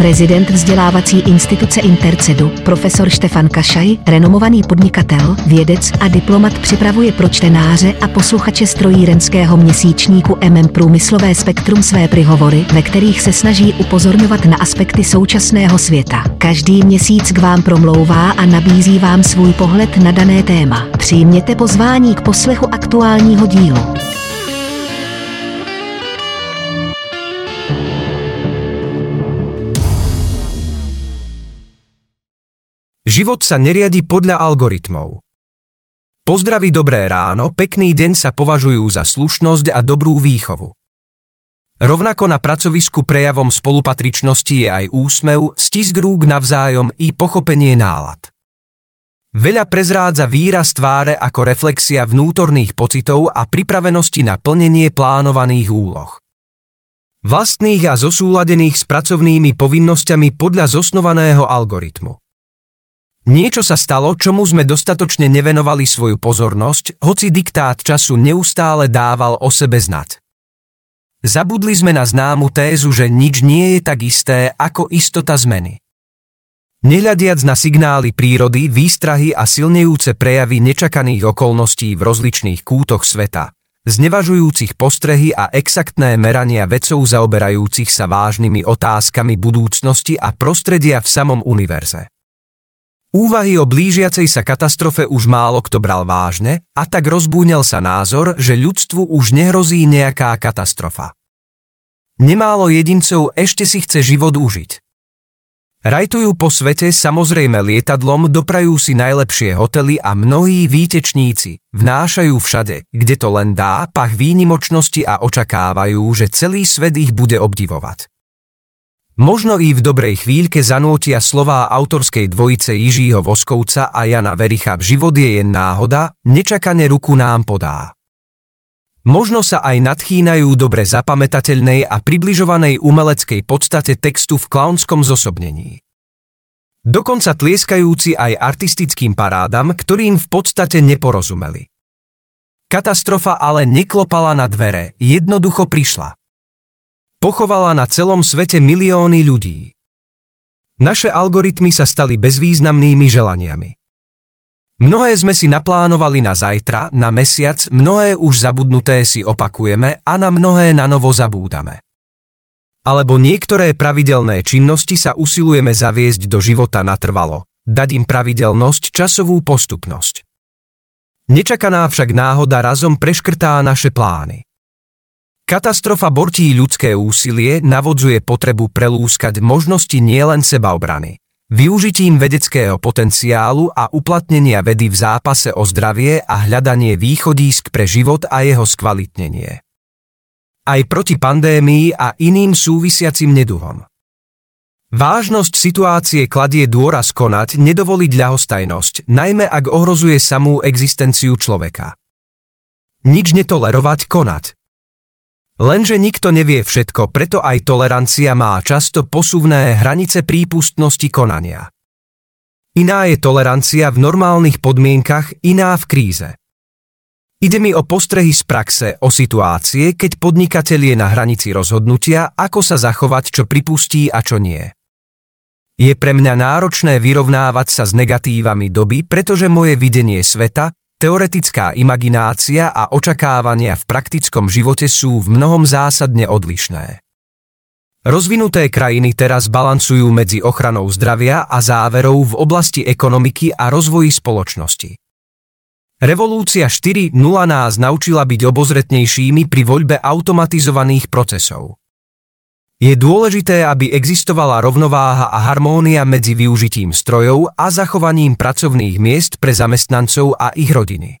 Prezident vzdělávací instituce Intercedu, profesor Štefan Kašaj, renomovaný podnikatel, vědec a diplomat připravuje pro čtenáře a posluchače strojírenského měsíčníku MM Průmyslové spektrum své prihovory, ve kterých se snaží upozorňovat na aspekty současného světa. Každý měsíc k vám promlouvá a nabízí vám svůj pohled na dané téma. Přijměte pozvání k poslechu aktuálního dílu. Život sa neriadi podľa algoritmov. Pozdraví dobré ráno, pekný deň sa považujú za slušnosť a dobrú výchovu. Rovnako na pracovisku prejavom spolupatričnosti je aj úsmev, stisk rúk navzájom i pochopenie nálad. Veľa prezrádza výraz tváre ako reflexia vnútorných pocitov a pripravenosti na plnenie plánovaných úloh. Vlastných a zosúladených s pracovnými povinnosťami podľa zosnovaného algoritmu. Niečo sa stalo, čomu sme dostatočne nevenovali svoju pozornosť, hoci diktát času neustále dával o sebe znať. Zabudli sme na známu tézu, že nič nie je tak isté ako istota zmeny. Nehľadiac na signály prírody, výstrahy a silnejúce prejavy nečakaných okolností v rozličných kútoch sveta, znevažujúcich postrehy a exaktné merania vedcov zaoberajúcich sa vážnymi otázkami budúcnosti a prostredia v samom univerze. Úvahy o blížiacej sa katastrofe už málo kto bral vážne a tak rozbúňal sa názor, že ľudstvu už nehrozí nejaká katastrofa. Nemálo jedincov ešte si chce život užiť. Rajtujú po svete samozrejme lietadlom, doprajú si najlepšie hotely a mnohí výtečníci vnášajú všade, kde to len dá, pach výnimočnosti a očakávajú, že celý svet ich bude obdivovať. Možno i v dobrej chvíľke zanútia slová autorskej dvojice Jižího Voskovca a Jana Vericha život je jen náhoda, nečakane ruku nám podá. Možno sa aj nadchýnajú dobre zapamätateľnej a približovanej umeleckej podstate textu v klaunskom zosobnení. Dokonca tlieskajúci aj artistickým parádam, ktorým v podstate neporozumeli. Katastrofa ale neklopala na dvere, jednoducho prišla pochovala na celom svete milióny ľudí. Naše algoritmy sa stali bezvýznamnými želaniami. Mnohé sme si naplánovali na zajtra, na mesiac, mnohé už zabudnuté si opakujeme a na mnohé na novo zabúdame. Alebo niektoré pravidelné činnosti sa usilujeme zaviesť do života natrvalo, dať im pravidelnosť, časovú postupnosť. Nečakaná však náhoda razom preškrtá naše plány. Katastrofa bortí ľudské úsilie, navodzuje potrebu prelúskať možnosti nielen sebaobrany. Využitím vedeckého potenciálu a uplatnenia vedy v zápase o zdravie a hľadanie východísk pre život a jeho skvalitnenie. Aj proti pandémii a iným súvisiacim neduhom. Vážnosť situácie kladie dôraz konať, nedovoliť ľahostajnosť, najmä ak ohrozuje samú existenciu človeka. Nič netolerovať, konať. Lenže nikto nevie všetko, preto aj tolerancia má často posuvné hranice prípustnosti konania. Iná je tolerancia v normálnych podmienkach, iná v kríze. Ide mi o postrehy z praxe, o situácie, keď podnikateľ je na hranici rozhodnutia, ako sa zachovať, čo pripustí a čo nie. Je pre mňa náročné vyrovnávať sa s negatívami doby, pretože moje videnie sveta, Teoretická imaginácia a očakávania v praktickom živote sú v mnohom zásadne odlišné. Rozvinuté krajiny teraz balancujú medzi ochranou zdravia a záverov v oblasti ekonomiky a rozvoji spoločnosti. Revolúcia 4.0 nás naučila byť obozretnejšími pri voľbe automatizovaných procesov. Je dôležité, aby existovala rovnováha a harmónia medzi využitím strojov a zachovaním pracovných miest pre zamestnancov a ich rodiny.